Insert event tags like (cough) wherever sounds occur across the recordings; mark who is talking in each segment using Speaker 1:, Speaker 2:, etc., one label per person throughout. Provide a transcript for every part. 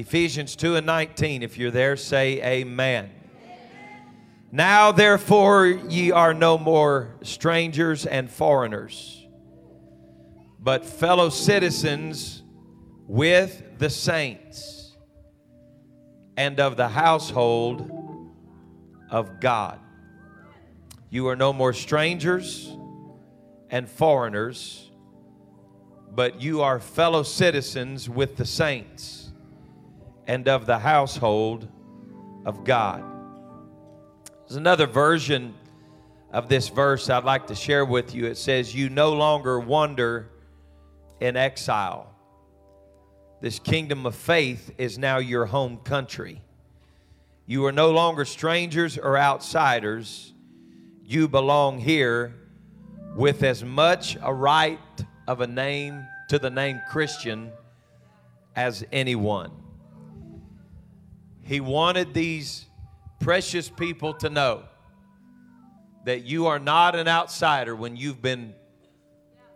Speaker 1: Ephesians 2 and 19. If you're there, say amen. Now, therefore, ye are no more strangers and foreigners, but fellow citizens with the saints and of the household of God. You are no more strangers and foreigners, but you are fellow citizens with the saints and of the household of God. There's another version of this verse I'd like to share with you. It says, You no longer wander in exile. This kingdom of faith is now your home country. You are no longer strangers or outsiders. You belong here with as much a right of a name to the name Christian as anyone. He wanted these precious people to know that you are not an outsider when you've been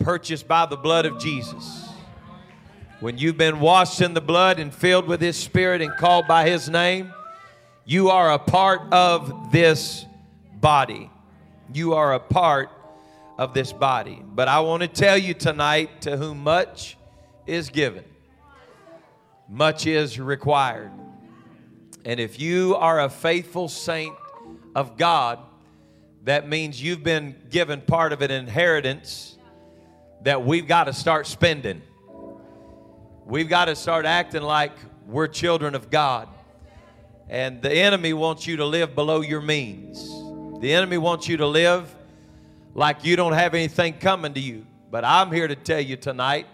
Speaker 1: purchased by the blood of Jesus. When you've been washed in the blood and filled with His Spirit and called by His name, you are a part of this body. You are a part of this body. But I want to tell you tonight to whom much is given, much is required. And if you are a faithful saint of God, that means you've been given part of an inheritance that we've got to start spending. We've got to start acting like we're children of God. And the enemy wants you to live below your means. The enemy wants you to live like you don't have anything coming to you. But I'm here to tell you tonight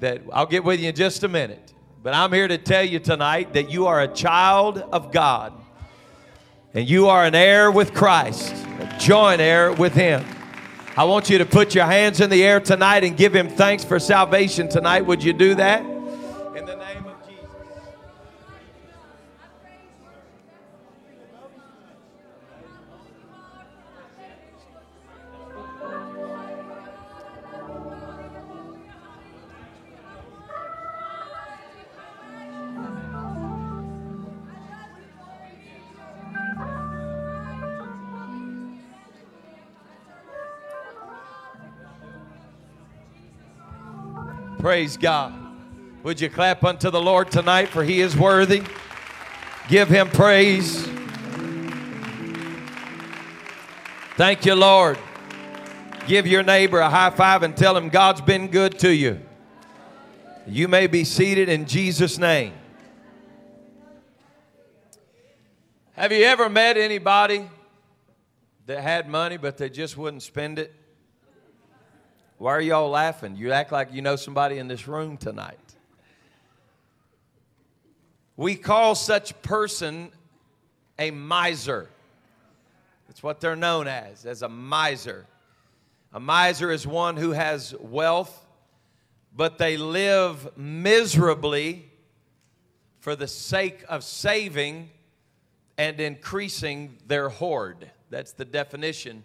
Speaker 1: that I'll get with you in just a minute. But I'm here to tell you tonight that you are a child of God. And you are an heir with Christ, a joint heir with Him. I want you to put your hands in the air tonight and give Him thanks for salvation tonight. Would you do that? Praise God. Would you clap unto the Lord tonight, for he is worthy? Give him praise. Thank you, Lord. Give your neighbor a high five and tell him God's been good to you. You may be seated in Jesus' name. Have you ever met anybody that had money but they just wouldn't spend it? Why are y'all laughing? You act like you know somebody in this room tonight. We call such person a miser. That's what they're known as, as a miser. A miser is one who has wealth, but they live miserably for the sake of saving and increasing their hoard. That's the definition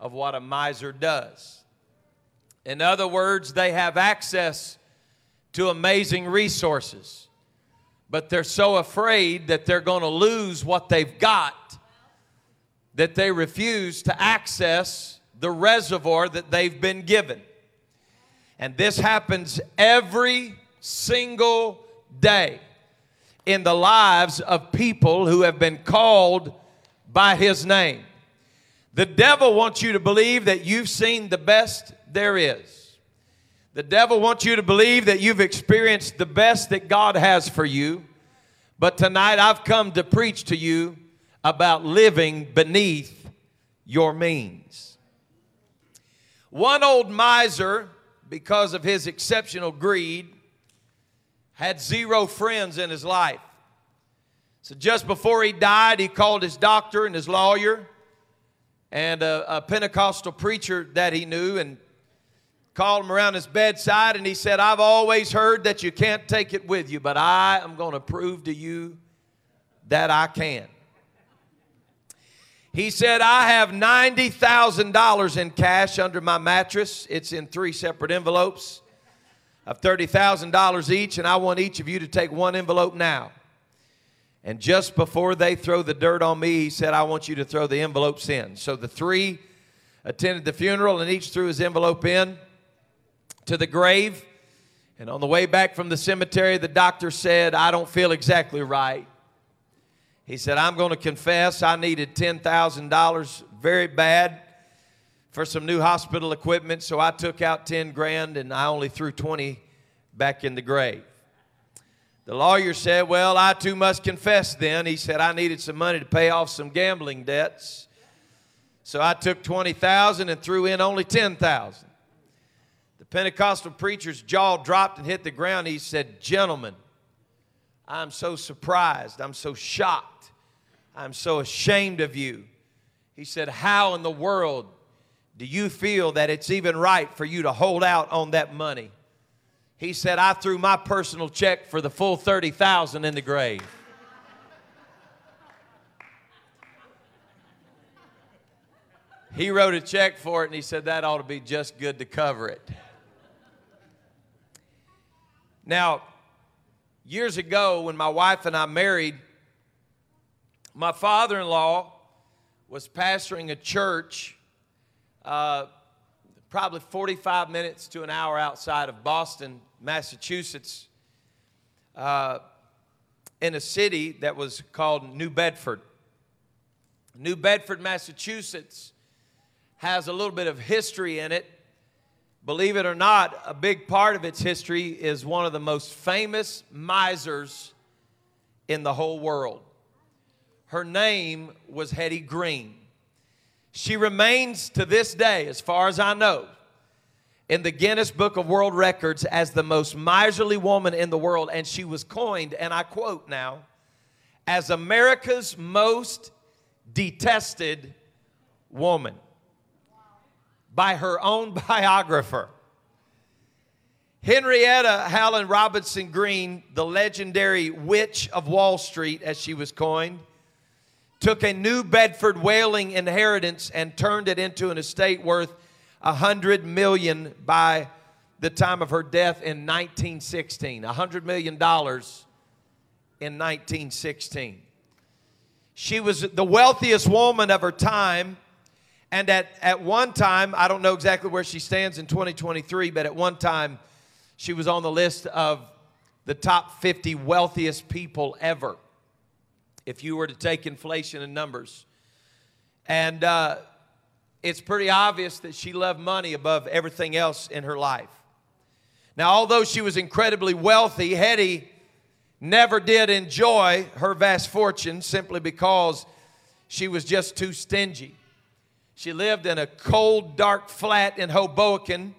Speaker 1: of what a miser does. In other words, they have access to amazing resources, but they're so afraid that they're going to lose what they've got that they refuse to access the reservoir that they've been given. And this happens every single day in the lives of people who have been called by His name. The devil wants you to believe that you've seen the best there is. The devil wants you to believe that you've experienced the best that God has for you. But tonight I've come to preach to you about living beneath your means. One old miser, because of his exceptional greed, had zero friends in his life. So just before he died, he called his doctor and his lawyer and a, a Pentecostal preacher that he knew and called him around his bedside and he said, I've always heard that you can't take it with you, but I am going to prove to you that I can. He said, I have $90,000 in cash under my mattress. It's in three separate envelopes. of $30,000 each, and I want each of you to take one envelope now. And just before they throw the dirt on me, he said, I want you to throw the envelopes in. So the three attended the funeral, and each threw his envelope in to the grave. And on the way back from the cemetery, the doctor said, I don't feel exactly right. He said, I'm going to confess I needed $10,000 very bad for some new hospital equipment, so I took out 10 grand and I only threw 20 back in the grave. The lawyer said, Well, I too must confess then. He said, I needed some money to pay off some gambling debts. So I took 20,000 and threw in only 10,000. The Pentecostal preacher's jaw dropped and hit the ground. He said, Gentlemen, I'm so surprised. I'm so shocked. I'm so ashamed of you. He said, How in the world do you feel that it's even right for you to hold out on that money? He said, I threw my personal check for the full 30,000 in the grave. He wrote a check for it and he said that ought to be just good to cover it. Now, years ago when my wife and I married, my father in law was pastoring a church uh, probably 45 minutes to an hour outside of Boston, Massachusetts, uh, in a city that was called New Bedford. New Bedford, Massachusetts has a little bit of history in it. Believe it or not, a big part of its history is one of the most famous misers in the whole world. Her name was Hetty Green. She remains to this day, as far as I know, in the Guinness Book of World Records as the most miserly woman in the world. And she was coined, and I quote now, as America's most detested woman by her own (laughs) biographer. Henrietta Howland Robinson Green, the legendary witch of Wall Street, as she was coined, took a New Bedford whaling inheritance and turned it into an estate worth a hundred million by the time of her death in 1916. A hundred million dollars in 1916. She was the wealthiest woman of her time. And at, at one time, I don't know exactly where she stands in 2023, but at one time, she was on the list of the top 50 wealthiest people ever if you were to take inflation in numbers. And uh, it's pretty obvious that she loved money above everything else in her life. Now, although she was incredibly wealthy, Hetty never did enjoy her vast fortune simply because she was just too stingy. She lived in a cold, dark flat in Hoboken.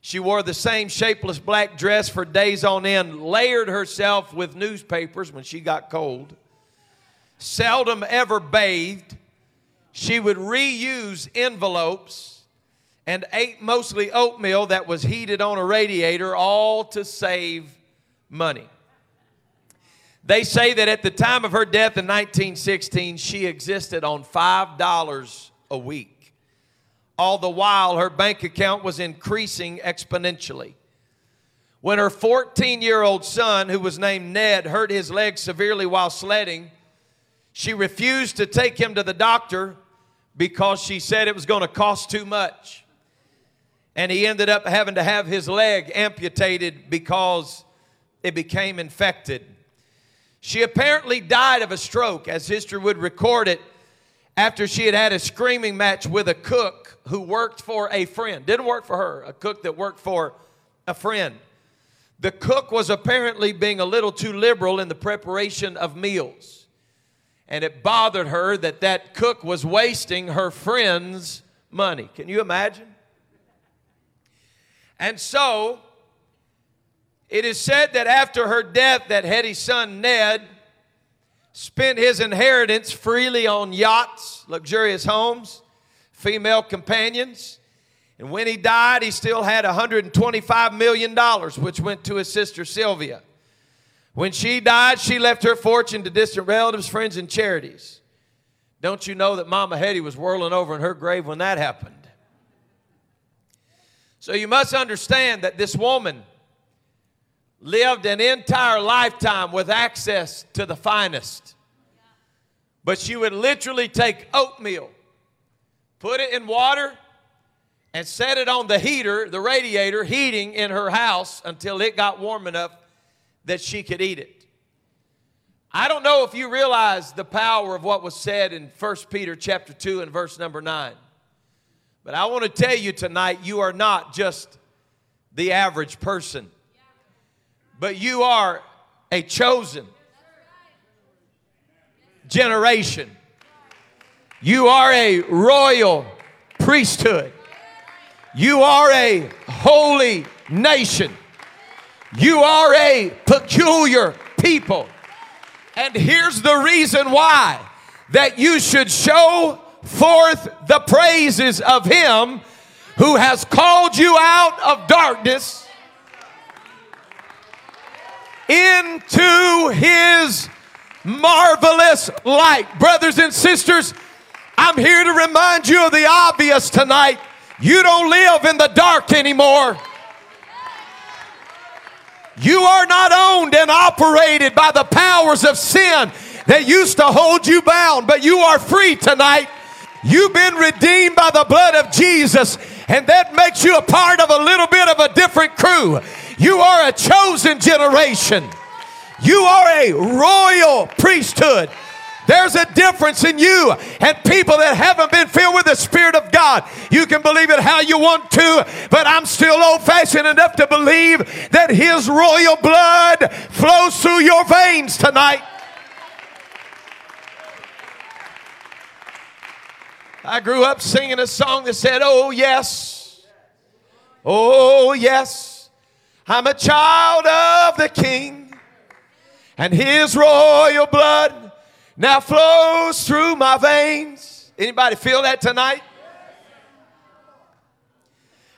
Speaker 1: She wore the same shapeless black dress for days on end, layered herself with newspapers when she got cold seldom ever bathed. She would reuse envelopes and ate mostly oatmeal that was heated on a radiator, all to save money. They say that at the time of her death in 1916, she existed on $5 a week. All the while, her bank account was increasing exponentially. When her 14 year old son, who was named Ned, hurt his leg severely while sledding, she refused to take him to the doctor because she said it was going to cost too much. And he ended up having to have his leg amputated because it became infected. She apparently died of a stroke, as history would record it, after she had had a screaming match with a cook who worked for a friend. Didn't work for her, a cook that worked for a friend. The cook was apparently being a little too liberal in the preparation of meals and it bothered her that that cook was wasting her friend's money. Can you imagine? And so, it is said that after her death, that Hetty's son Ned spent his inheritance freely on yachts, luxurious homes, female companions. And when he died, he still had $125 million, which went to his sister Sylvia. When she died, she left her fortune to distant relatives, friends, and charities. Don't you know that Mama Hetty was whirling over in her grave when that happened? So you must understand that this woman lived an entire lifetime with access to the finest. But she would literally take oatmeal, put it in water, and set it on the heater, the radiator, heating in her house until it got warm enough that she could eat it. I don't know if you realize the power of what was said in 1 Peter chapter 2 and verse number 9. But I want to tell you tonight you are not just the average person. But you are a chosen generation. You are a royal priesthood. You are a holy nation. You are a peculiar people. And here's the reason why that you should show forth the praises of Him who has called you out of darkness into His marvelous light. Brothers and sisters, I'm here to remind you of the obvious tonight. You don't live in the dark anymore. You are not owned and operated by the powers of sin that used to hold you bound, but you are free tonight. You've been redeemed by the blood of Jesus, and that makes you a part of a little bit of a different crew. You are a chosen generation, you are a royal priesthood. There's a difference in you and people that haven't been filled with the Spirit of God. You can believe it how you want to, but I'm still old fashioned enough to believe that His royal blood flows through your veins tonight. I grew up singing a song that said, Oh, yes, oh, yes, I'm a child of the King, and His royal blood now flows through my veins. Anybody feel that tonight?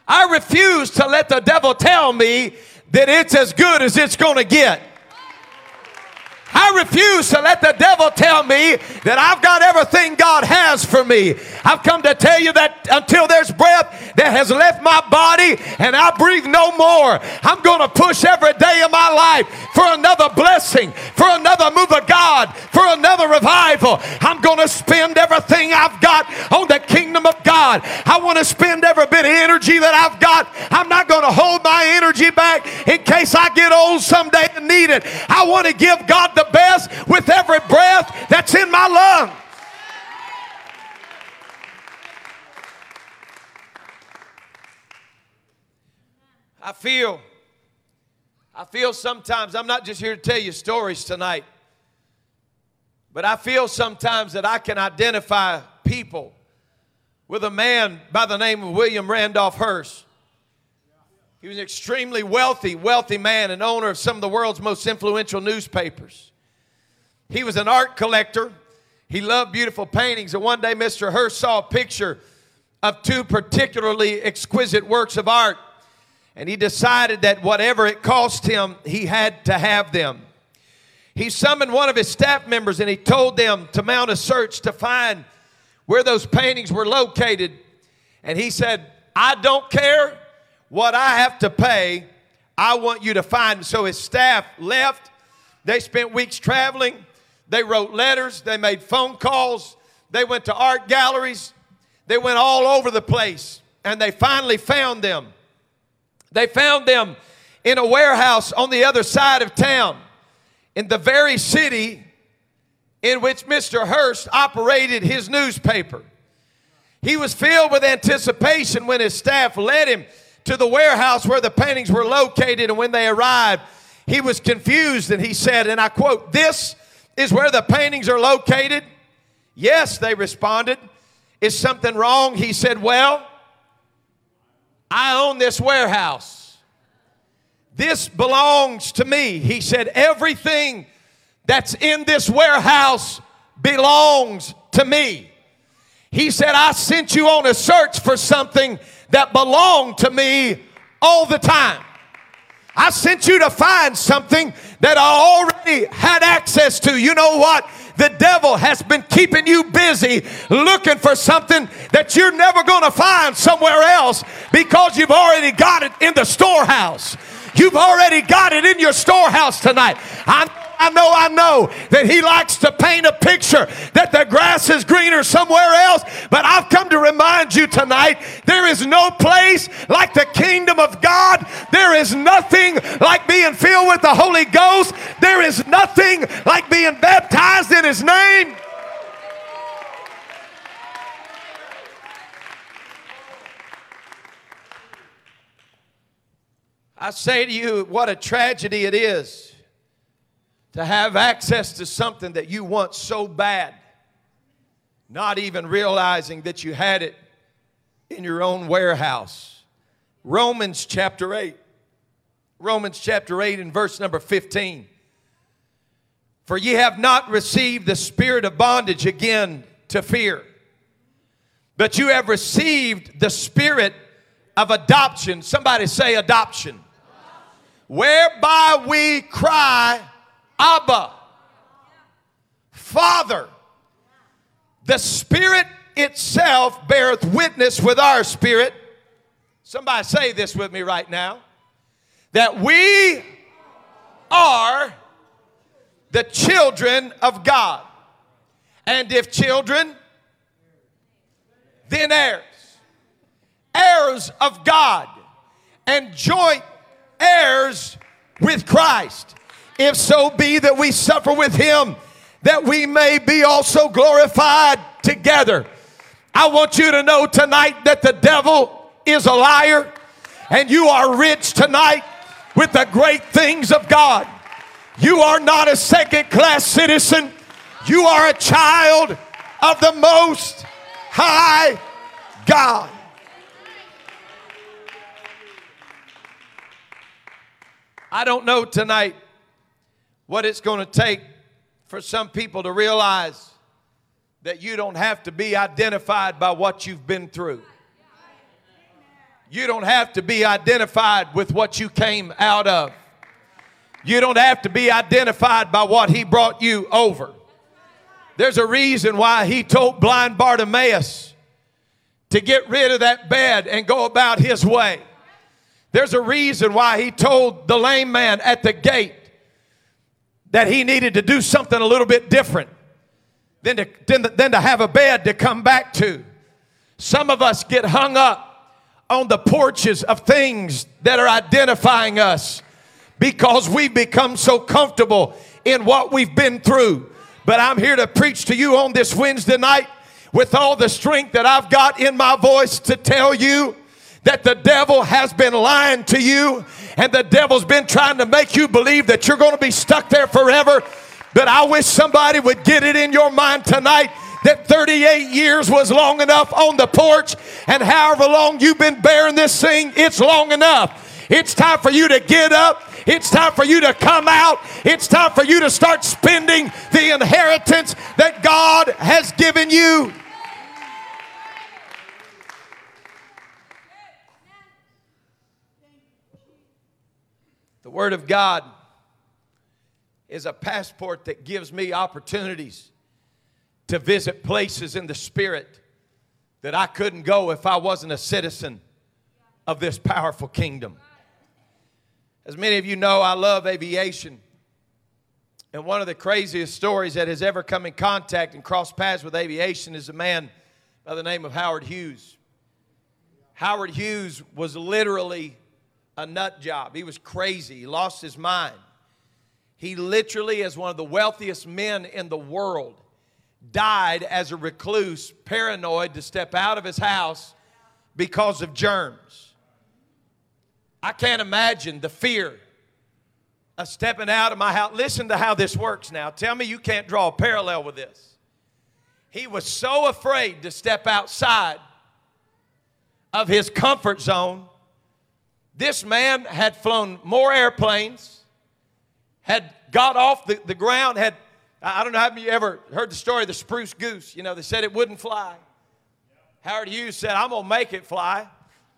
Speaker 1: I refuse to let the devil tell me that it's as good as it's going to get. I refuse to let the devil tell me that I've got everything God has for me. I've come to tell you that until there's breath that has left my body and I breathe no more, I'm going to push every day of my life for another blessing, for another move of God, for another revival. I'm going to spend everything I've got on the kingdom God. I want to spend every bit of energy that I've got. I'm not going to hold my energy back in case I get old someday and need it. I want to give God the best with every breath that's in my lungs. I feel, I feel sometimes, I'm not just here to tell you stories tonight, but I feel sometimes that I can identify people with a man by the name of William Randolph Hearst. He was an extremely wealthy, wealthy man and owner of some of the world's most influential newspapers. He was an art collector. He loved beautiful paintings. And one day, Mr. Hearst saw a picture of two particularly exquisite works of art. And he decided that whatever it cost him, he had to have them. He summoned one of his staff members and he told them to mount a search to find where those paintings were located. And he said, I don't care what I have to pay, I want you to find. Them. So his staff left. They spent weeks traveling. They wrote letters, they made phone calls, they went to art galleries, they went all over the place, and they finally found them. They found them in a warehouse on the other side of town, in the very city in which Mr. Hearst operated his newspaper. He was filled with anticipation when his staff led him to the warehouse where the paintings were located, and when they arrived, he was confused and he said, and I quote, This is where the paintings are located? Yes, they responded. Is something wrong? He said, Well, I own this warehouse. This belongs to me. He said, Everything that's in this warehouse belongs to me. He said, I sent you on a search for something that belonged to me all the time. I sent you to find something that I already had access to. You know what? The devil has been keeping you busy looking for something that you're never going to find somewhere else because you've already got it in the storehouse. You've already got it in your storehouse tonight. I I know, I know that he likes to paint a picture that the grass is greener somewhere else, but I've come to remind you tonight there is no place like the kingdom of God. There is nothing like being filled with the Holy Ghost. There is nothing like being baptized in his name. I say to you, what a tragedy it is to have access to something that you want so bad, not even realizing that you had it in your own warehouse. Romans chapter 8. Romans chapter 8 and verse number 15. For ye have not received the spirit of bondage again to fear, but you have received the spirit of adoption. Somebody say adoption. Whereby we cry, Abba, Father. The Spirit itself beareth witness with our spirit. Somebody say this with me right now that we are the children of God. And if children, then heirs. Heirs of God and joint heirs with Christ if so be that we suffer with him, that we may be also glorified together. I want you to know tonight that the devil is a liar and you are rich tonight with the great things of God. You are not a second class citizen, you are a child of the Most High God. I don't know tonight what it's going to take for some people to realize that you don't have to be identified by what you've been through. You don't have to be identified with what you came out of. You don't have to be identified by what he brought you over. There's a reason why he told blind Bartimaeus to get rid of that bed and go about his way. There's a reason why he told the lame man at the gate that he needed to do something a little bit different than to, than, than to have a bed to come back to. Some of us get hung up on the porches of things that are identifying us because we've become so comfortable in what we've been through. But I'm here to preach to you on this Wednesday night with all the strength that I've got in my voice to tell you that the devil has been lying to you and the devil's been trying to make you believe that you're going to be stuck there forever. But I wish somebody would get it in your mind tonight that 38 years was long enough on the porch, and however long you've been bearing this thing, it's long enough. It's time for you to get up. It's time for you to come out. It's time for you to start spending the inheritance that God has given you. The Word of God is a passport that gives me opportunities to visit places in the Spirit that I couldn't go if I wasn't a citizen of this powerful kingdom. As many of you know, I love aviation. And one of the craziest stories that has ever come in contact and crossed paths with aviation is a man by the name of Howard Hughes. Howard Hughes was literally a nut job. He was crazy. He lost his mind. He literally, as one of the wealthiest men in the world, died as a recluse, paranoid to step out of his house because of germs. I can't imagine the fear of stepping out of my house. Listen to how this works now. Tell me you can't draw a parallel with this. He was so afraid to step outside of his comfort zone this man had flown more airplanes, had got off the, the ground, had, I don't know how you ever heard the story of the spruce goose. You know, they said it wouldn't fly. Howard Hughes said, I'm going to make it fly.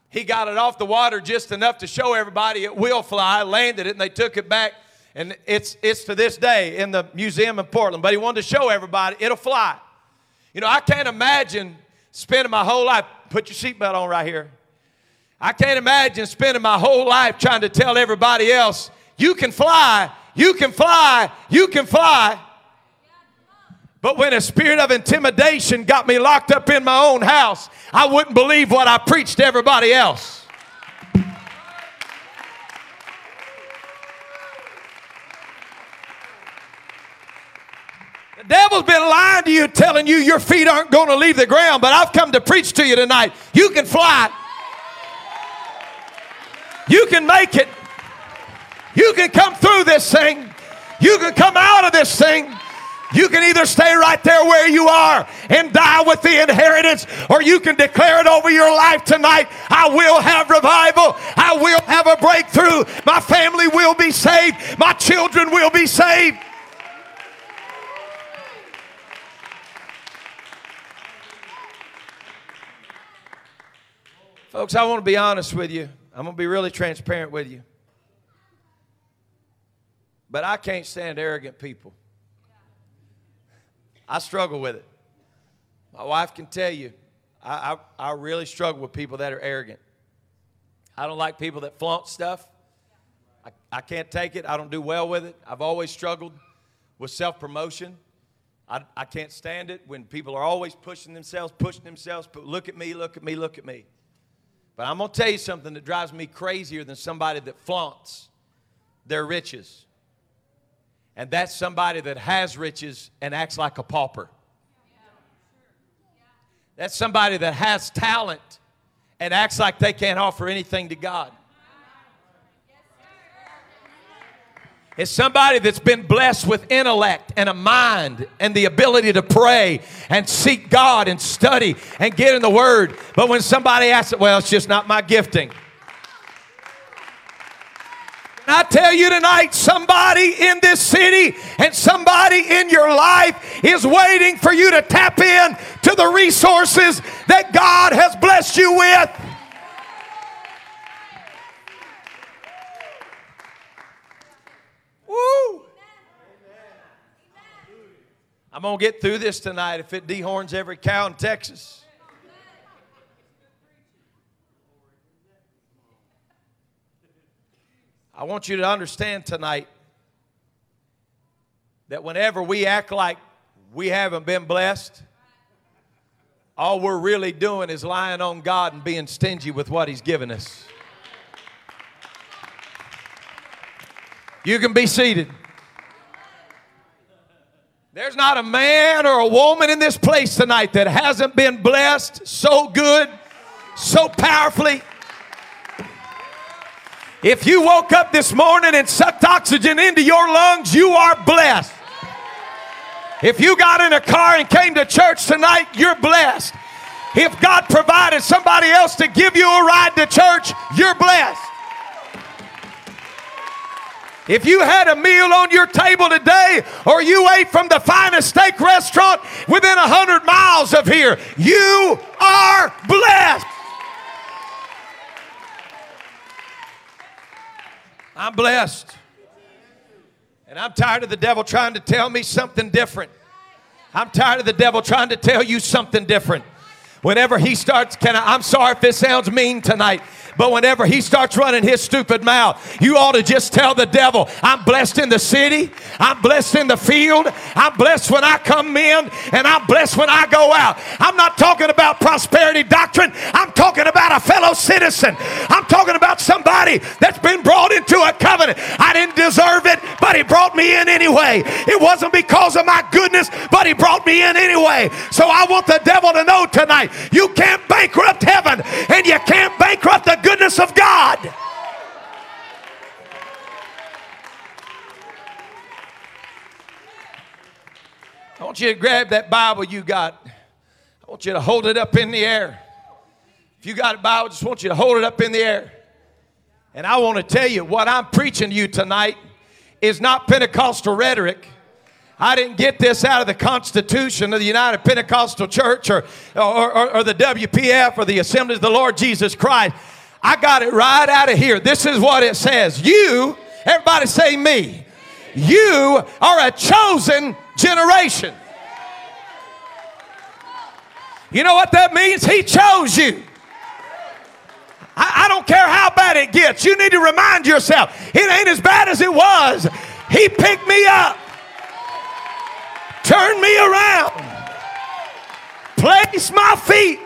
Speaker 1: He got it off the water just enough to show everybody it will fly, landed it, and they took it back. And it's, it's to this day in the museum in Portland. But he wanted to show everybody it'll fly. You know, I can't imagine spending my whole life, put your seatbelt on right here. I can't imagine spending my whole life trying to tell everybody else, you can fly, you can fly, you can fly. But when a spirit of intimidation got me locked up in my own house, I wouldn't believe what I preached to everybody else. The devil's been lying to you, telling you your feet aren't going to leave the ground, but I've come to preach to you tonight. You can fly. You can make it. You can come through this thing. You can come out of this thing. You can either stay right there where you are and die with the inheritance, or you can declare it over your life tonight. I will have revival. I will have a breakthrough. My family will be saved. My children will be saved. Folks, I want to be honest with you. I'm going to be really transparent with you. But I can't stand arrogant people. I struggle with it. My wife can tell you, I, I, I, really struggle with people that are arrogant. I don't like people that flaunt stuff. I, I can't take it. I don't do well with it. I've always struggled with self promotion. I, I can't stand it when people are always pushing themselves, pushing themselves. But look at me, look at me, look at me. But I'm going to tell you something that drives me crazier than somebody that flaunts their riches and that's somebody that has riches and acts like a pauper. That's somebody that has talent and acts like they can't offer anything to God. It's somebody that's been blessed with intellect and a mind and the ability to pray and seek God and study and get in the Word. But when somebody asks, it, well, it's just not my gifting. I tell you tonight, somebody in this city and somebody in your life is waiting for you to tap in to the resources that God has blessed you with. Woo! I'm going to get through this tonight if it dehorns every cow in Texas. I want you to understand tonight that whenever we act like we haven't been blessed, all we're really doing is lying on God and being stingy with what He's given us. You can be seated. There's not a man or a woman in this place tonight that hasn't been blessed so good, so powerfully, if you woke up this morning and sucked oxygen into your lungs, you are blessed. If you got in a car and came to church tonight, you're blessed. If God provided somebody else to give you a ride to church, you're blessed. If you had a meal on your table today or you ate from the finest steak restaurant within a hundred miles of here, you are blessed. I'm blessed. And I'm tired of the devil trying to tell me something different. I'm tired of the devil trying to tell you something different. Whenever he starts, can I, I'm sorry if this sounds mean tonight. But whenever he starts running his stupid mouth, you ought to just tell the devil, I'm blessed in the city, I'm blessed in the field, I'm blessed when I come in, and I'm blessed when I go out. I'm not talking about prosperity doctrine, I'm talking about a fellow citizen. I'm talking about somebody that's been brought into a covenant. I didn't deserve it, but he brought me in anyway. It wasn't because of my goodness, but he brought me in anyway. So I want the devil to know tonight you can't bankrupt heaven and you can't bankrupt the goodness of God. I want you to grab that Bible you got. I want you to hold it up in the air. If you got a Bible, I just want you to hold it up in the air. And I want to tell you what I'm preaching to you tonight is not Pentecostal rhetoric. I didn't get this out of the Constitution of the United Pentecostal Church or, or, or, or the WPF or the Assemblies of the Lord Jesus Christ. I got it right out of here. This is what it says. You, everybody say me, you are a chosen generation. You know what that means? He chose you. I, I don't care how bad it gets. You need to remind yourself it ain't as bad as it was. He picked me up, turned me around, placed my feet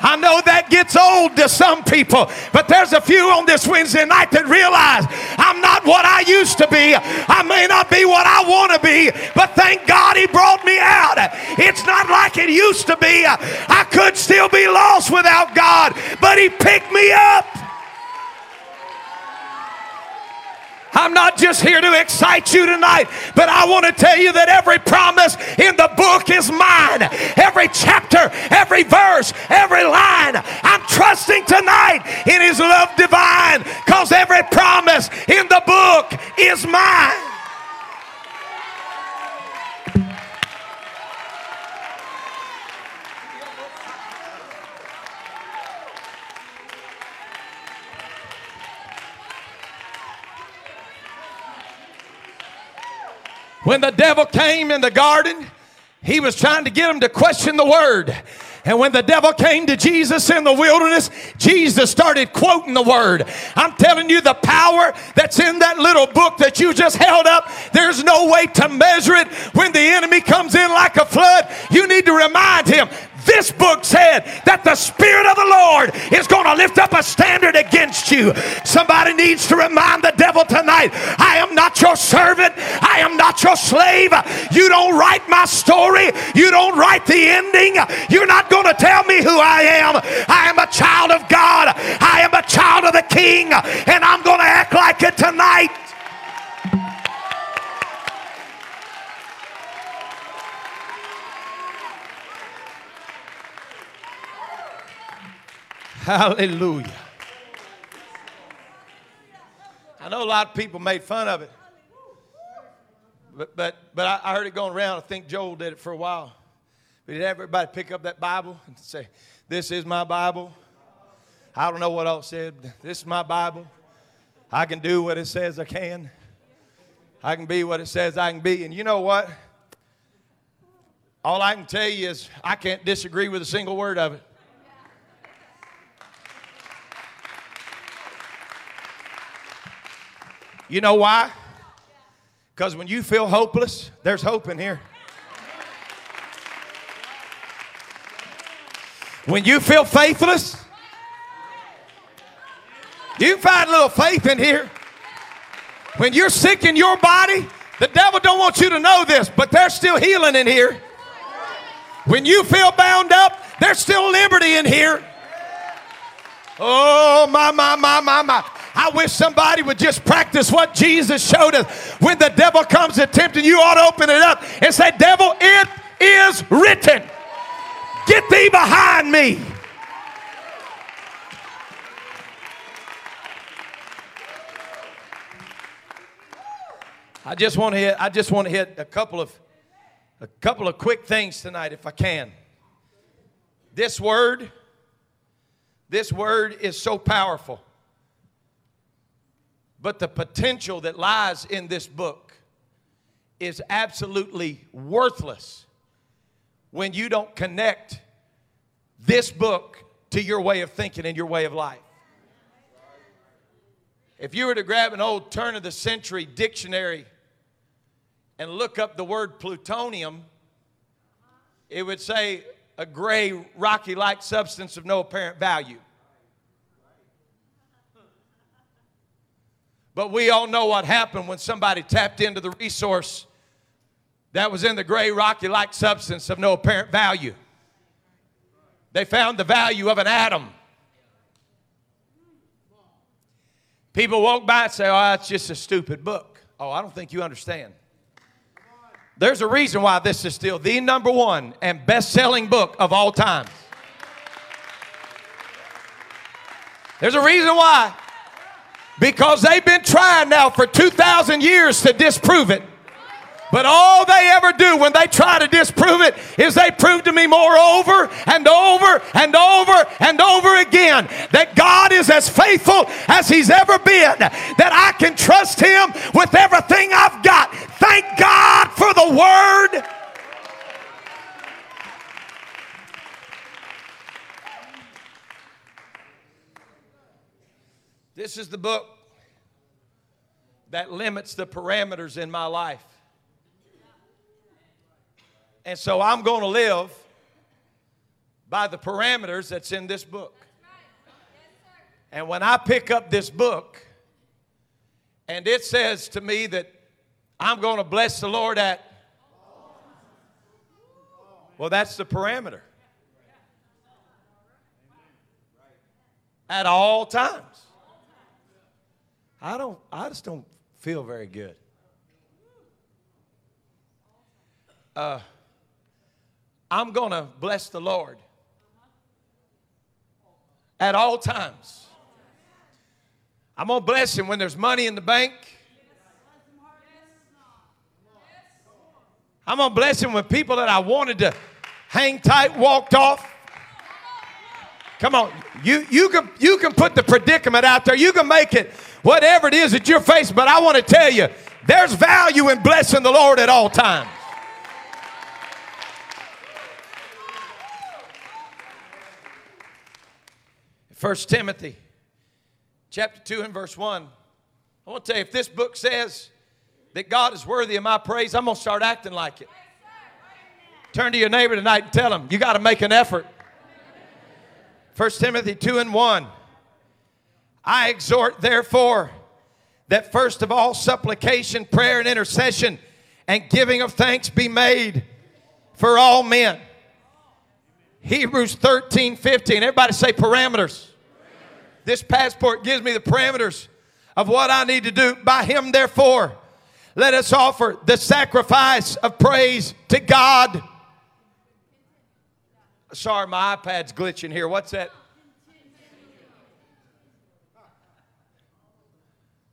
Speaker 1: I know that gets old to some people, but there's a few on this Wednesday night that realize I'm not what I used to be. I may not be what I want to be, but thank God He brought me out. It's not like it used to be. I could still be lost without God, but He picked me up. I'm not just here to excite you tonight, but I want to tell you that every promise in the book is mine. Every chapter, every verse, every line. I'm trusting tonight in His love divine because every promise in the book is mine. When the devil came in the garden, he was trying to get him to question the word. And when the devil came to Jesus in the wilderness, Jesus started quoting the word. I'm telling you, the power that's in that little book that you just held up, there's no way to measure it. When the enemy comes in like a flood, you need to remind him this book said that the Spirit of the Lord is going to lift up a standard against you. Somebody needs to remind the devil tonight I am not your servant, I am not your slave. You don't write my story, you don't write the ending. You're not going to tell me who I am. I am a child of God, I am a child of the King, and I'm going to act like it tonight. Hallelujah. I know a lot of people made fun of it. But, but, but I, heard it going around. I think Joel did it for a while. But did everybody pick up that Bible and say, This is my Bible? I don't know what else said. This is my Bible. I can do what it says I can. I can be what it says I can be. And you know what? All I can tell you is I can't disagree with a single word of it. You know why? Because when you feel hopeless, there's hope in here. When you feel faithless, you find a little faith in here. When you're sick in your body, the devil don't want you to know this, but there's still healing in here. When you feel bound up, there's still liberty in here. Oh, my, my, my, my, my. I wish somebody would just practice what Jesus showed us. When the devil comes attempting, you ought to open it up and say, Devil, it is written. Get thee behind me. I just want to hit, I just want to hit a couple of a couple of quick things tonight if I can. This word this word is so powerful. But the potential that lies in this book is absolutely worthless when you don't connect this book to your way of thinking and your way of life. If you were to grab an old turn of the century dictionary and look up the word plutonium, it would say a gray, rocky like substance of no apparent value. But we all know what happened when somebody tapped into the resource that was in the gray, rocky like substance of no apparent value. They found the value of an atom. People walk by and say, Oh, that's just a stupid book. Oh, I don't think you understand. There's a reason why this is still the number one and best selling book of all time. There's a reason why. Because they've been trying now for 2,000 years to disprove it. But all they ever do when they try to disprove it is they prove to me more over and over and over and over again that God is as faithful as He's ever been, that I can trust Him with everything I've got. Thank God for the Word. This is the book that limits the parameters in my life. And so I'm going to live by the parameters that's in this book. And when I pick up this book and it says to me that I'm going to bless the Lord at, well, that's the parameter. At all times. I don't, I just don't feel very good. Uh, I'm going to bless the Lord at all times. I'm going to bless him when there's money in the bank. I'm going to bless him when people that I wanted to hang tight walked off. Come on, you, you, can, you can put the predicament out there. You can make it whatever it is that you're facing, but I want to tell you there's value in blessing the Lord at all times. First Timothy chapter 2 and verse 1. I want to tell you if this book says that God is worthy of my praise, I'm going to start acting like it. Turn to your neighbor tonight and tell him, you got to make an effort. 1 Timothy 2 and 1. I exhort, therefore, that first of all, supplication, prayer, and intercession and giving of thanks be made for all men. Hebrews 13, 15. Everybody say parameters. This passport gives me the parameters of what I need to do. By Him, therefore, let us offer the sacrifice of praise to God. Sorry, my iPad's glitching here. What's that?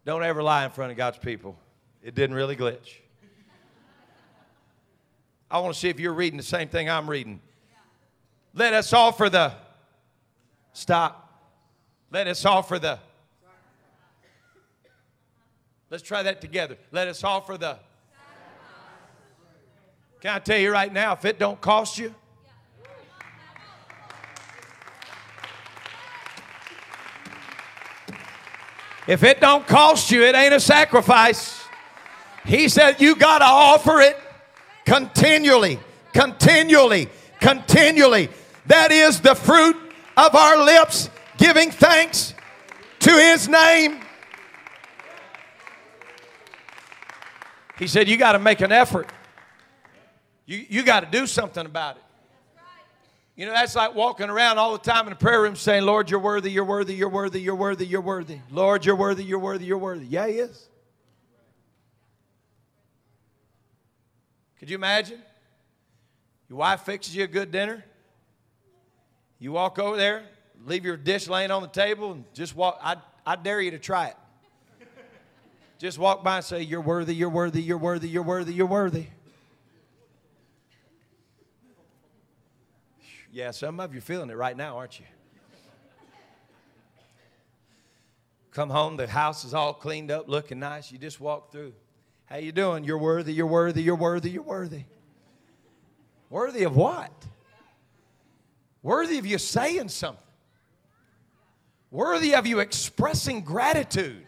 Speaker 1: Don't ever lie in front of God's people. It didn't really glitch. I want to see if you're reading the same thing I'm reading. Let us offer the stop. Let us offer the Let's try that together. Let us offer the Can I tell you right now if it don't cost you If it don't cost you, it ain't a sacrifice. He said you got to offer it continually, continually, continually. That is the fruit of our lips giving thanks to his name. He said, You got to make an effort. You, you got to do something about it. You know, that's like walking around all the time in the prayer room saying, Lord, you're worthy, you're worthy, you're worthy, you're worthy, you're worthy. Lord, you're worthy, you're worthy, you're worthy. Yeah, he is. Could you imagine? Your wife fixes you a good dinner. You walk over there, leave your dish laying on the table, and just walk. I, I dare you to try it. Just walk by and say, You're worthy, you're worthy, you're worthy, you're worthy, you're worthy. Yeah, some of you are feeling it right now, aren't you? Come home, the house is all cleaned up, looking nice. You just walk through. How you doing? You're worthy, you're worthy, you're worthy, you're worthy. Worthy of what? Worthy of you saying something. Worthy of you expressing gratitude.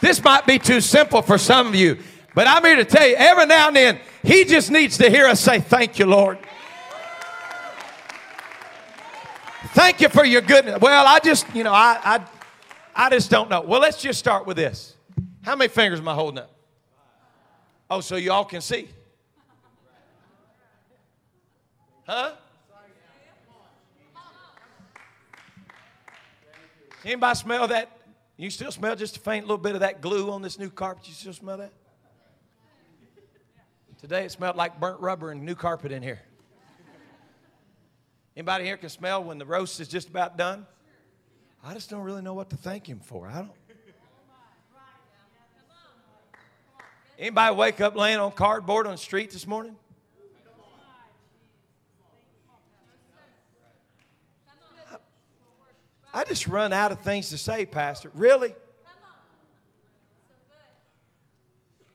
Speaker 1: This might be too simple for some of you, but I'm here to tell you every now and then he just needs to hear us say, Thank you, Lord. Thank you for your goodness. Well, I just, you know, I, I, I just don't know. Well, let's just start with this. How many fingers am I holding up? Oh, so y'all can see. Huh? Anybody smell that? You still smell just a faint little bit of that glue on this new carpet? You still smell that? Today it smelled like burnt rubber and new carpet in here. Anybody here can smell when the roast is just about done? I just don't really know what to thank him for. I don't. Anybody wake up laying on cardboard on the street this morning? I just run out of things to say, Pastor. Really?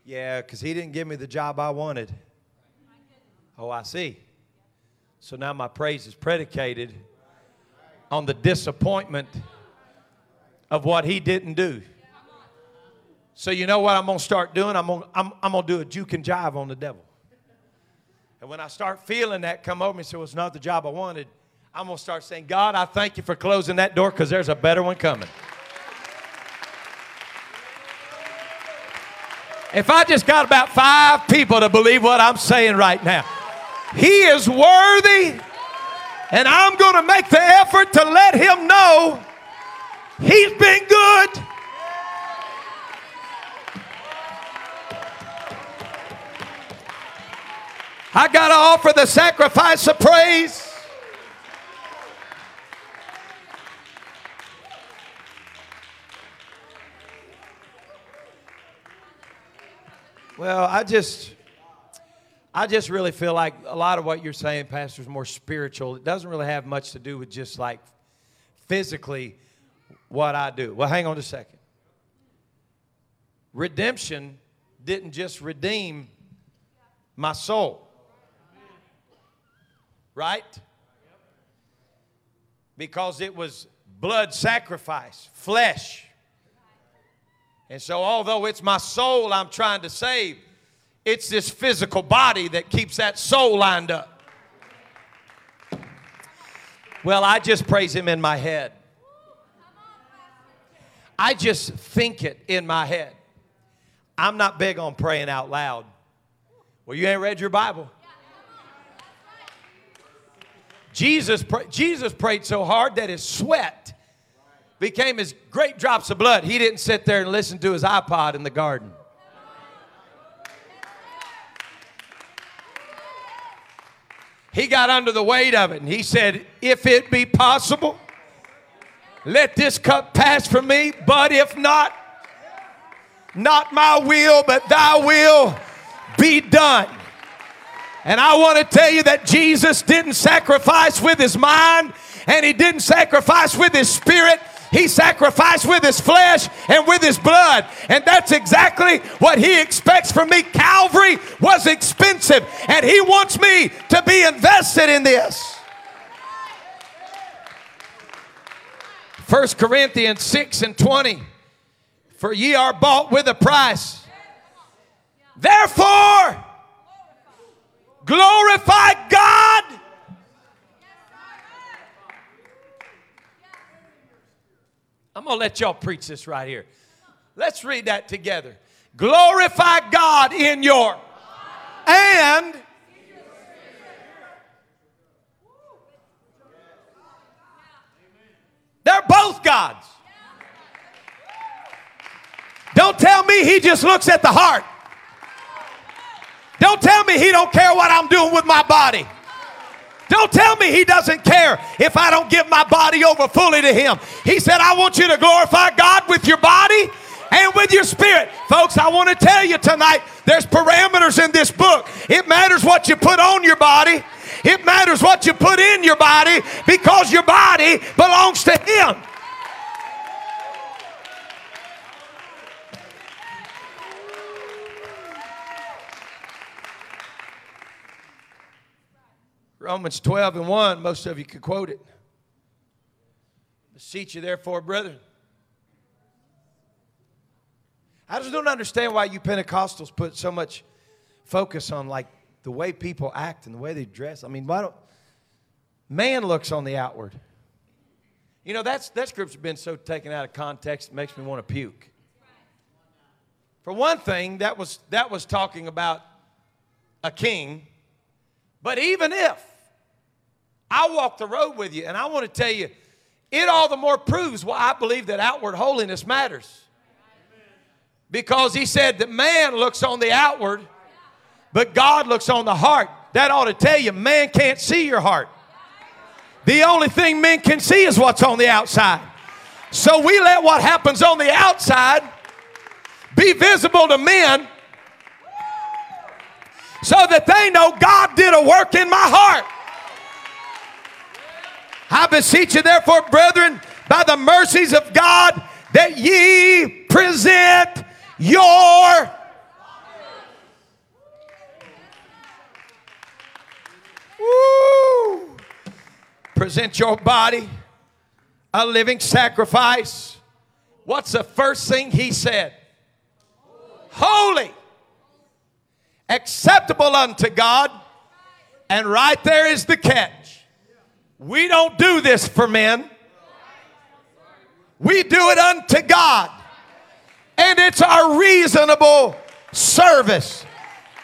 Speaker 1: Yeah, because he didn't give me the job I wanted. Oh, I see. So now my praise is predicated on the disappointment of what he didn't do. So you know what I'm going to start doing? I'm going to I'm, I'm gonna do a juke and jive on the devil. And when I start feeling that come over me, so it's not the job I wanted, I'm going to start saying, God, I thank you for closing that door because there's a better one coming. If I just got about five people to believe what I'm saying right now, He is worthy, and I'm going to make the effort to let Him know He's been good. I got to offer the sacrifice of praise. Well, I just I just really feel like a lot of what you're saying, Pastor, is more spiritual. It doesn't really have much to do with just like physically what I do. Well, hang on a second. Redemption didn't just redeem my soul, right? Because it was blood sacrifice, flesh. And so, although it's my soul I'm trying to save, it's this physical body that keeps that soul lined up. Well, I just praise Him in my head. I just think it in my head. I'm not big on praying out loud. Well, you ain't read your Bible. Jesus, Jesus prayed so hard that his sweat became as great drops of blood. He didn't sit there and listen to his iPod in the garden. He got under the weight of it and he said, If it be possible, let this cup pass from me, but if not, not my will, but thy will be done. And I want to tell you that Jesus didn't sacrifice with his mind and he didn't sacrifice with his spirit. He sacrificed with his flesh and with his blood. And that's exactly what he expects from me. Calvary was expensive, and he wants me to be invested in this. 1 Corinthians 6 and 20. For ye are bought with a price. Therefore, glorify God I'm going to let y'all preach this right here. Let's read that together. Glorify God in your and they're both God's. Don't tell me he just looks at the heart. Don't tell me he don't care what I'm doing with my body. Don't tell me he doesn't care if I don't give my body over fully to him. He said, I want you to glorify God with your body and with your spirit. Folks, I want to tell you tonight there's parameters in this book. It matters what you put on your body, it matters what you put in your body because your body belongs to him. Romans 12 and 1, most of you could quote it. Beseech you, therefore, brethren. I just don't understand why you Pentecostals put so much focus on like the way people act and the way they dress. I mean, why don't man looks on the outward? You know, that's that scripture's been so taken out of context it makes me want to puke. For one thing, that was that was talking about a king. But even if I walk the road with you, and I want to tell you, it all the more proves why I believe that outward holiness matters. Because he said that man looks on the outward, but God looks on the heart. That ought to tell you, man can't see your heart. The only thing men can see is what's on the outside. So we let what happens on the outside be visible to men so that they know God did a work in my heart. I beseech you, therefore, brethren, by the mercies of God, that ye present your Woo! present your body a living sacrifice. What's the first thing he said? Holy, acceptable unto God. And right there is the catch. We don't do this for men. We do it unto God. And it's our reasonable service.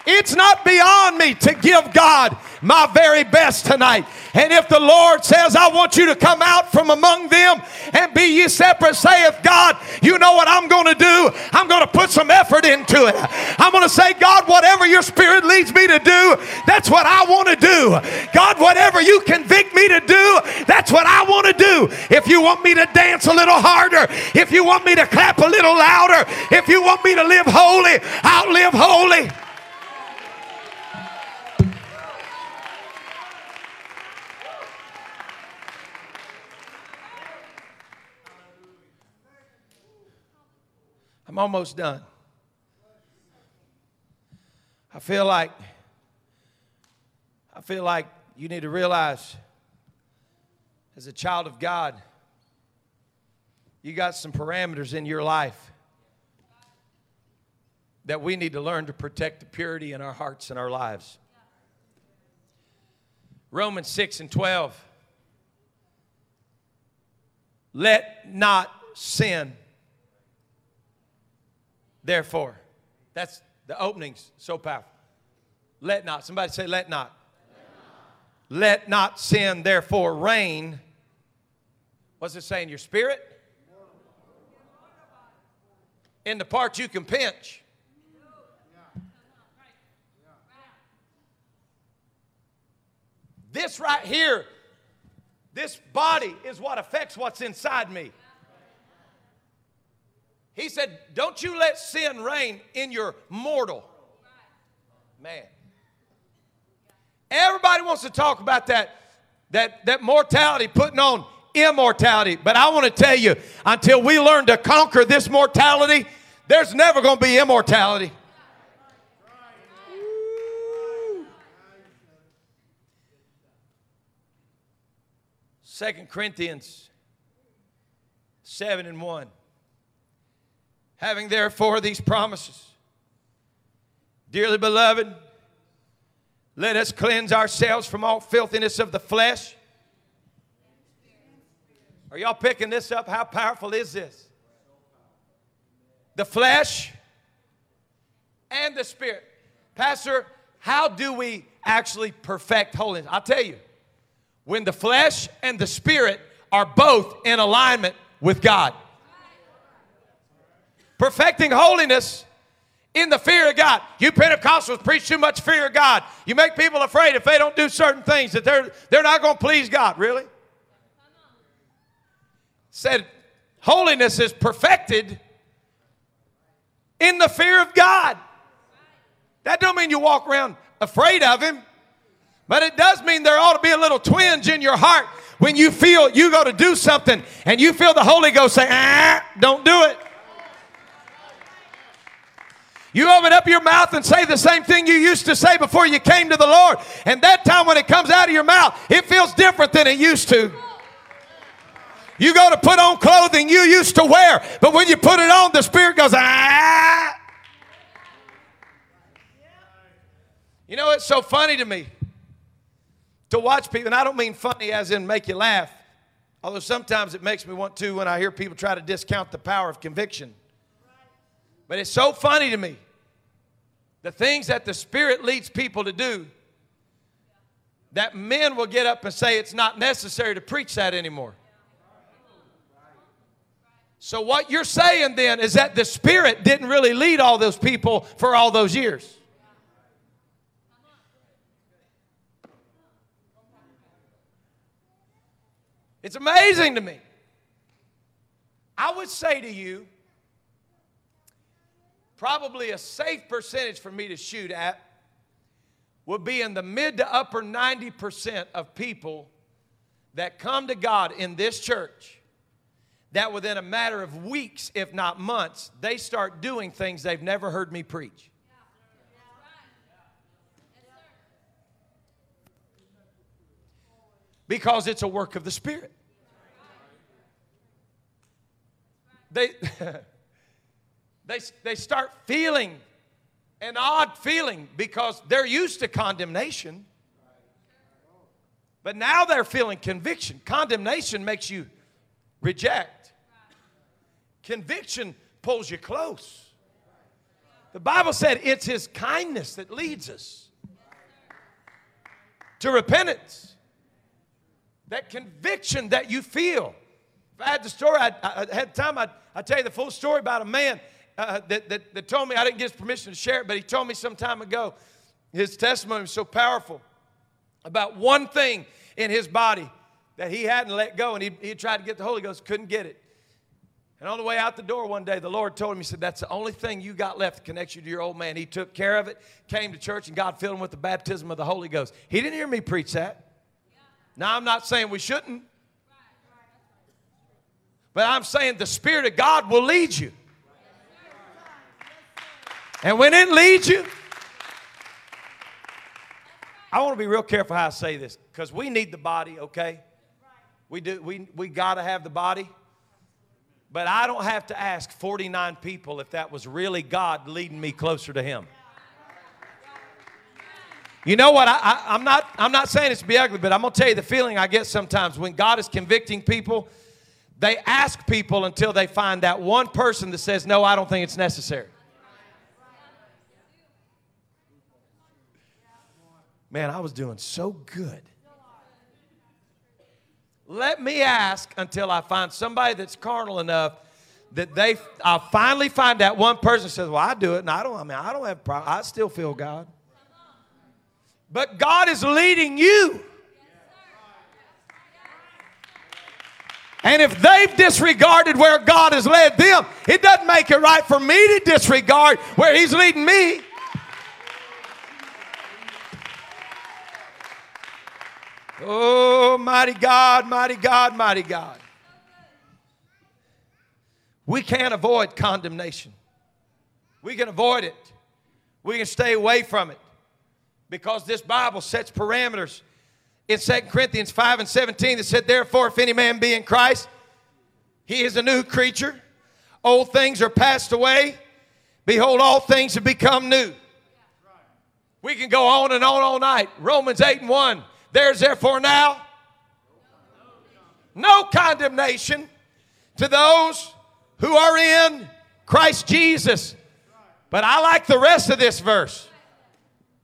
Speaker 1: It's not beyond me to give God my very best tonight. And if the Lord says, I want you to come out from among them and be ye separate, saith God, you know what I'm going to do? I'm going to put some effort into it. I'm going to say, God, whatever your spirit leads me to do, that's what I want to do. God, whatever you convict me to do, that's what I want to do. If you want me to dance a little harder, if you want me to clap a little louder, if you want me to live holy, I'll live holy. I'm almost done. I feel like I feel like you need to realize as a child of God, you got some parameters in your life that we need to learn to protect the purity in our hearts and our lives. Romans 6 and 12. Let not sin Therefore, that's the opening's so powerful. Let not, somebody say, let not. Let not, let not sin, therefore, reign. What's it saying? Your spirit? In the part you can pinch. This right here, this body is what affects what's inside me. He said, Don't you let sin reign in your mortal. Man. Everybody wants to talk about that, that, that mortality, putting on immortality. But I want to tell you, until we learn to conquer this mortality, there's never going to be immortality. Second Corinthians 7 and 1. Having therefore these promises, dearly beloved, let us cleanse ourselves from all filthiness of the flesh. Are y'all picking this up? How powerful is this? The flesh and the spirit. Pastor, how do we actually perfect holiness? I'll tell you. When the flesh and the spirit are both in alignment with God perfecting holiness in the fear of God. You Pentecostals preach too much fear of God. You make people afraid if they don't do certain things that they're, they're not going to please God. Really? Said holiness is perfected in the fear of God. That don't mean you walk around afraid of him, but it does mean there ought to be a little twinge in your heart when you feel you go to do something and you feel the Holy Ghost say, ah, don't do it. You open up your mouth and say the same thing you used to say before you came to the Lord. And that time when it comes out of your mouth, it feels different than it used to. You go to put on clothing you used to wear, but when you put it on, the Spirit goes, ah. You know, it's so funny to me to watch people, and I don't mean funny as in make you laugh, although sometimes it makes me want to when I hear people try to discount the power of conviction. But it's so funny to me the things that the Spirit leads people to do that men will get up and say it's not necessary to preach that anymore. So, what you're saying then is that the Spirit didn't really lead all those people for all those years. It's amazing to me. I would say to you, probably a safe percentage for me to shoot at would be in the mid to upper 90% of people that come to God in this church that within a matter of weeks, if not months, they start doing things they've never heard me preach. Because it's a work of the Spirit. they, (laughs) they, they start feeling an odd feeling because they're used to condemnation. But now they're feeling conviction. Condemnation makes you reject, conviction pulls you close. The Bible said it's His kindness that leads us to repentance. That conviction that you feel. If I had the story, I'd, I had time, I'd, I'd tell you the full story about a man uh, that, that, that told me, I didn't get his permission to share it, but he told me some time ago, his testimony was so powerful about one thing in his body that he hadn't let go, and he, he tried to get the Holy Ghost, couldn't get it. And on the way out the door one day, the Lord told him, He said, That's the only thing you got left to connect you to your old man. He took care of it, came to church, and God filled him with the baptism of the Holy Ghost. He didn't hear me preach that. Now, I'm not saying we shouldn't, but I'm saying the Spirit of God will lead you. And when it leads you, I want to be real careful how I say this because we need the body, okay? We do. We, we got to have the body. But I don't have to ask 49 people if that was really God leading me closer to Him. You know what? I I, am not, I'm not saying it's be ugly, but I'm going to tell you the feeling I get sometimes when God is convicting people. They ask people until they find that one person that says, No, I don't think it's necessary. Man, I was doing so good. Let me ask until I find somebody that's carnal enough that they I finally find that one person says, "Well, I do it, and I don't. I mean, I don't have problem. I still feel God." But God is leading you. And if they've disregarded where God has led them, it doesn't make it right for me to disregard where He's leading me. Oh, mighty God, mighty God, mighty God. We can't avoid condemnation. We can avoid it. We can stay away from it because this Bible sets parameters. In 2 Corinthians 5 and 17, it said, Therefore, if any man be in Christ, he is a new creature. Old things are passed away. Behold, all things have become new. We can go on and on all night. Romans 8 and 1. There's therefore now no condemnation to those who are in Christ Jesus. But I like the rest of this verse.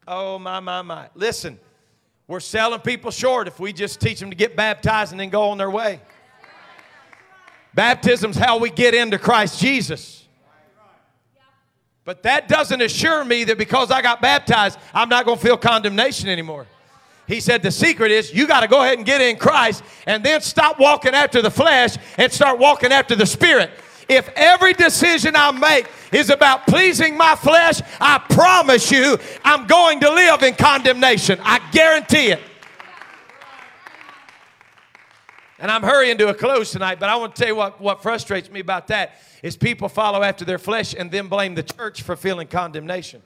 Speaker 1: Oh, my, my, my. Listen, we're selling people short if we just teach them to get baptized and then go on their way. Baptism's how we get into Christ Jesus. But that doesn't assure me that because I got baptized, I'm not going to feel condemnation anymore. He said the secret is you got to go ahead and get in Christ and then stop walking after the flesh and start walking after the spirit. If every decision I make is about pleasing my flesh, I promise you I'm going to live in condemnation. I guarantee it. And I'm hurrying to a close tonight, but I want to tell you what, what frustrates me about that is people follow after their flesh and then blame the church for feeling condemnation.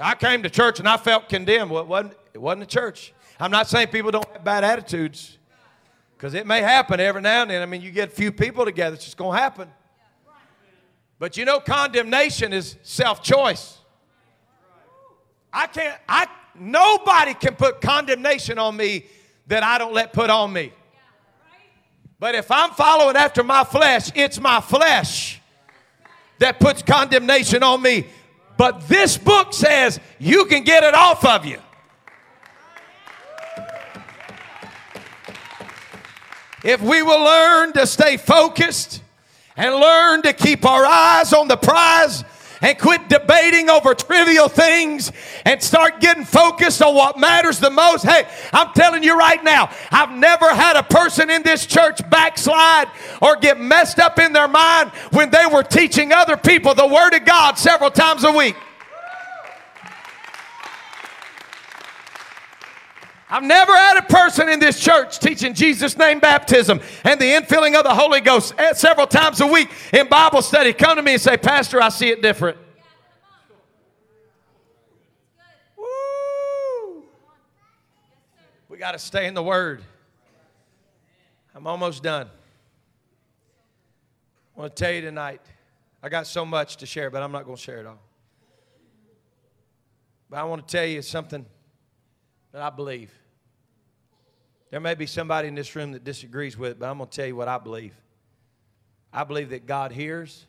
Speaker 1: I came to church and I felt condemned. Well, it wasn't, it wasn't the church. I'm not saying people don't have bad attitudes because it may happen every now and then. I mean, you get a few people together, it's just going to happen. But you know, condemnation is self choice. I can't, I, nobody can put condemnation on me that I don't let put on me. But if I'm following after my flesh, it's my flesh that puts condemnation on me. But this book says you can get it off of you. If we will learn to stay focused and learn to keep our eyes on the prize and quit debating over trivial things and start getting focused on what matters the most. Hey, I'm telling you right now, I've never had a person in this church backslide or get messed up in their mind when they were teaching other people the Word of God several times a week. I've never had a person in this church teaching Jesus' name baptism and the infilling of the Holy Ghost several times a week in Bible study come to me and say, Pastor, I see it different. We got to stay in the Word. I'm almost done. I want to tell you tonight, I got so much to share, but I'm not going to share it all. But I want to tell you something that I believe. There may be somebody in this room that disagrees with it, but I'm going to tell you what I believe. I believe that God hears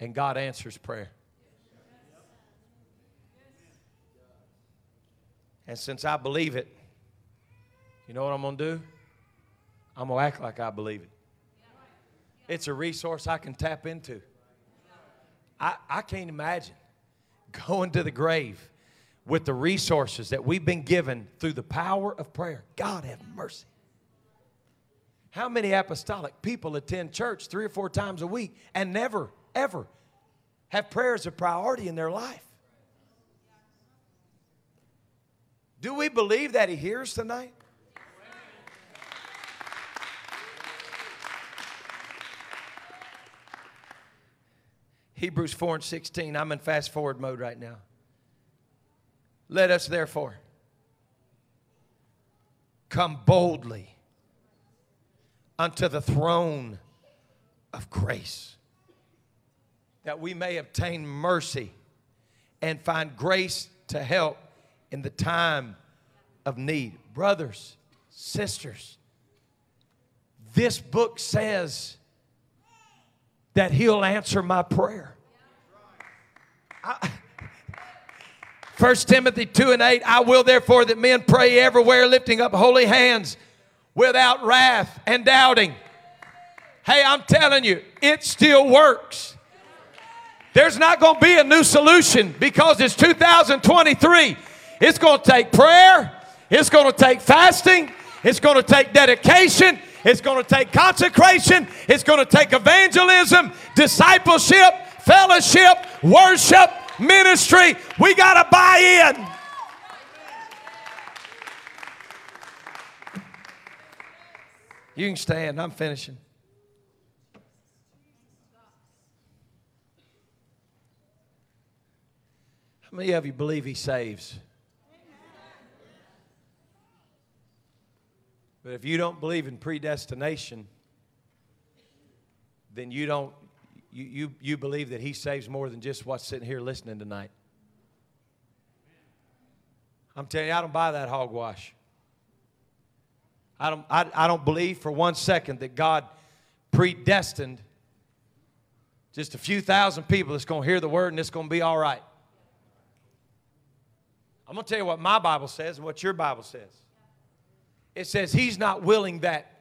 Speaker 1: and God answers prayer. And since I believe it, you know what I'm going to do? I'm going to act like I believe it. It's a resource I can tap into. I, I can't imagine (laughs) going to the grave with the resources that we've been given through the power of prayer. God have mercy. How many apostolic people attend church three or four times a week and never, ever have prayer as a priority in their life? Do we believe that He hears tonight? Hebrews 4 and 16. I'm in fast forward mode right now. Let us therefore come boldly unto the throne of grace that we may obtain mercy and find grace to help in the time of need. Brothers, sisters, this book says that He'll answer my prayer. I, 1 Timothy 2 and 8, I will therefore that men pray everywhere, lifting up holy hands without wrath and doubting. Hey, I'm telling you, it still works. There's not going to be a new solution because it's 2023. It's going to take prayer, it's going to take fasting, it's going to take dedication, it's going to take consecration, it's going to take evangelism, discipleship, fellowship, worship, ministry. We got to buy in. You can stand. I'm finishing. How many of you believe He saves? But if you don't believe in predestination, then you don't you, you, you believe that he saves more than just what's sitting here listening tonight. I'm telling you, I don't buy that hogwash. I don't, I, I don't believe for one second that God predestined just a few thousand people that's going to hear the word and it's going to be all right. I'm going to tell you what my Bible says and what your Bible says. It says he's not willing that.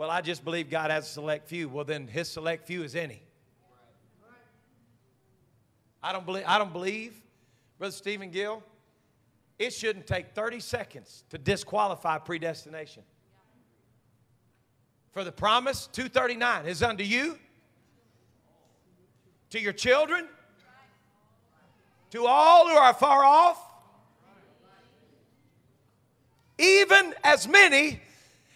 Speaker 1: Well, I just believe God has a select few. Well, then his select few is any. I don't believe, I don't believe, Brother Stephen Gill, it shouldn't take 30 seconds to disqualify predestination. For the promise, 239 is unto you, to your children, to all who are far off, even as many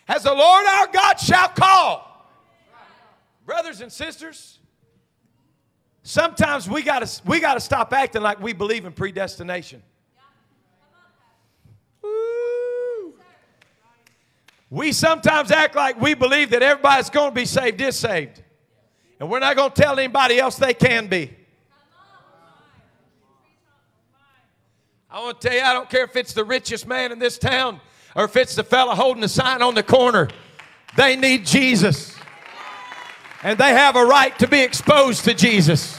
Speaker 1: as the Lord our God shall call. Brothers and sisters, sometimes we got to we got to stop acting like we believe in predestination. We sometimes act like we believe that everybody's going to be saved is saved. And we're not going to tell anybody else they can be. I want to tell you, I don't care if it's the richest man in this town or if it's the fella holding the sign on the corner. They need Jesus. And they have a right to be exposed to Jesus.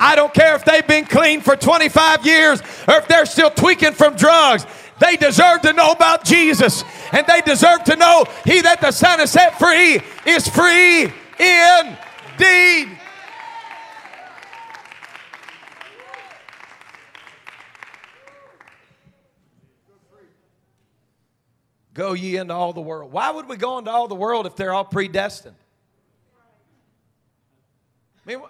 Speaker 1: I don't care if they've been clean for 25 years or if they're still tweaking from drugs. They deserve to know about Jesus. And they deserve to know he that the Son has set free is free indeed. Go ye into all the world. Why would we go into all the world if they're all predestined? I mean,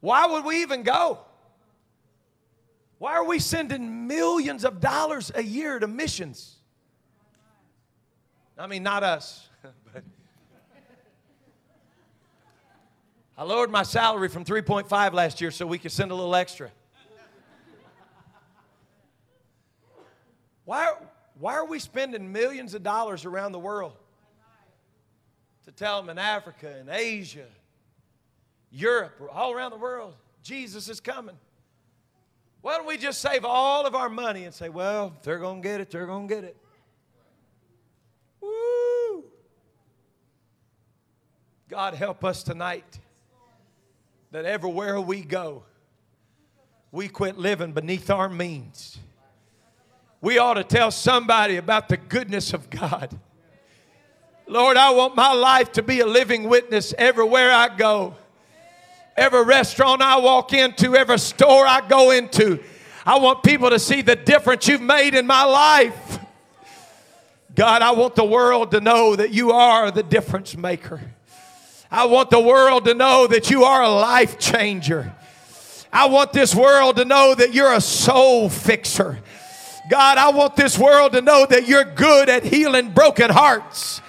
Speaker 1: why would we even go? Why are we sending millions of dollars a year to missions? I mean, not us, (laughs) but I lowered my salary from 3.5 last year so we could send a little extra. Why, Why are we spending millions of dollars around the world to tell them in Africa and Asia, Europe, all around the world, Jesus is coming? Why don't we just save all of our money and say, well, they're going to get it, they're going to get it? Woo! God help us tonight that everywhere we go, we quit living beneath our means. We ought to tell somebody about the goodness of God. Lord, I want my life to be a living witness everywhere I go. Every restaurant I walk into, every store I go into, I want people to see the difference you've made in my life. God, I want the world to know that you are the difference maker. I want the world to know that you are a life changer. I want this world to know that you're a soul fixer. God, I want this world to know that you're good at healing broken hearts.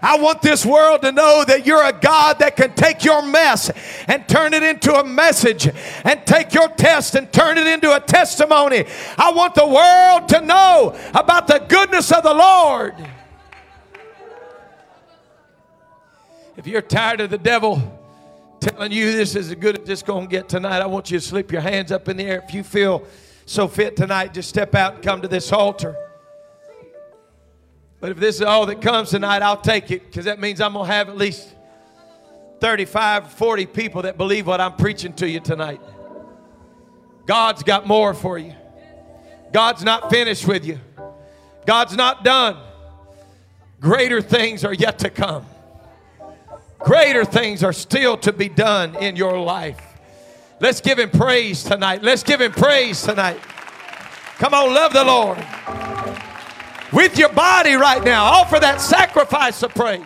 Speaker 1: I want this world to know that you're a God that can take your mess and turn it into a message and take your test and turn it into a testimony. I want the world to know about the goodness of the Lord. If you're tired of the devil telling you this is as good as it's going to get tonight, I want you to slip your hands up in the air. If you feel so fit tonight, just step out and come to this altar. But if this is all that comes tonight, I'll take it because that means I'm going to have at least 35, 40 people that believe what I'm preaching to you tonight. God's got more for you. God's not finished with you. God's not done. Greater things are yet to come. Greater things are still to be done in your life. Let's give him praise tonight. Let's give him praise tonight. Come on, love the Lord. With your body right now, offer that sacrifice of praise.